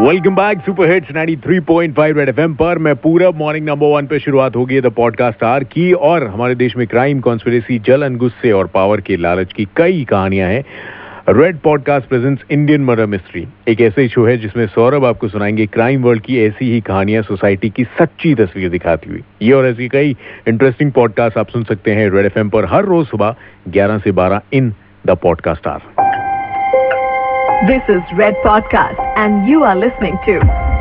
Welcome back super hits 93.5 Red FM पर। मैं पूरा मॉर्निंग नंबर वन पे शुरुआत होगी द पॉडकास्ट आर की, और हमारे देश में क्राइम कॉन्स्पिरेसी जलन गुस्से और पावर के लालच की कई कहानियाँ हैं। Red podcast presents Indian murder mystery एक ऐसे शो है जिसमें सौरभ आपको सुनाएँगे क्राइम वर्ल्ड की ऐसी ही कहानियाँ सोसाइटी की सच्ची तस्वीर दिखाती हुई। ये और ऐसी कई इंटरेस्टिंग पॉडकास्ट आप सुन सकते हैं रेड एफएम पर हर रोज सुबह 11 से 12 in the podcast are This is Red Podcast, and you are listening to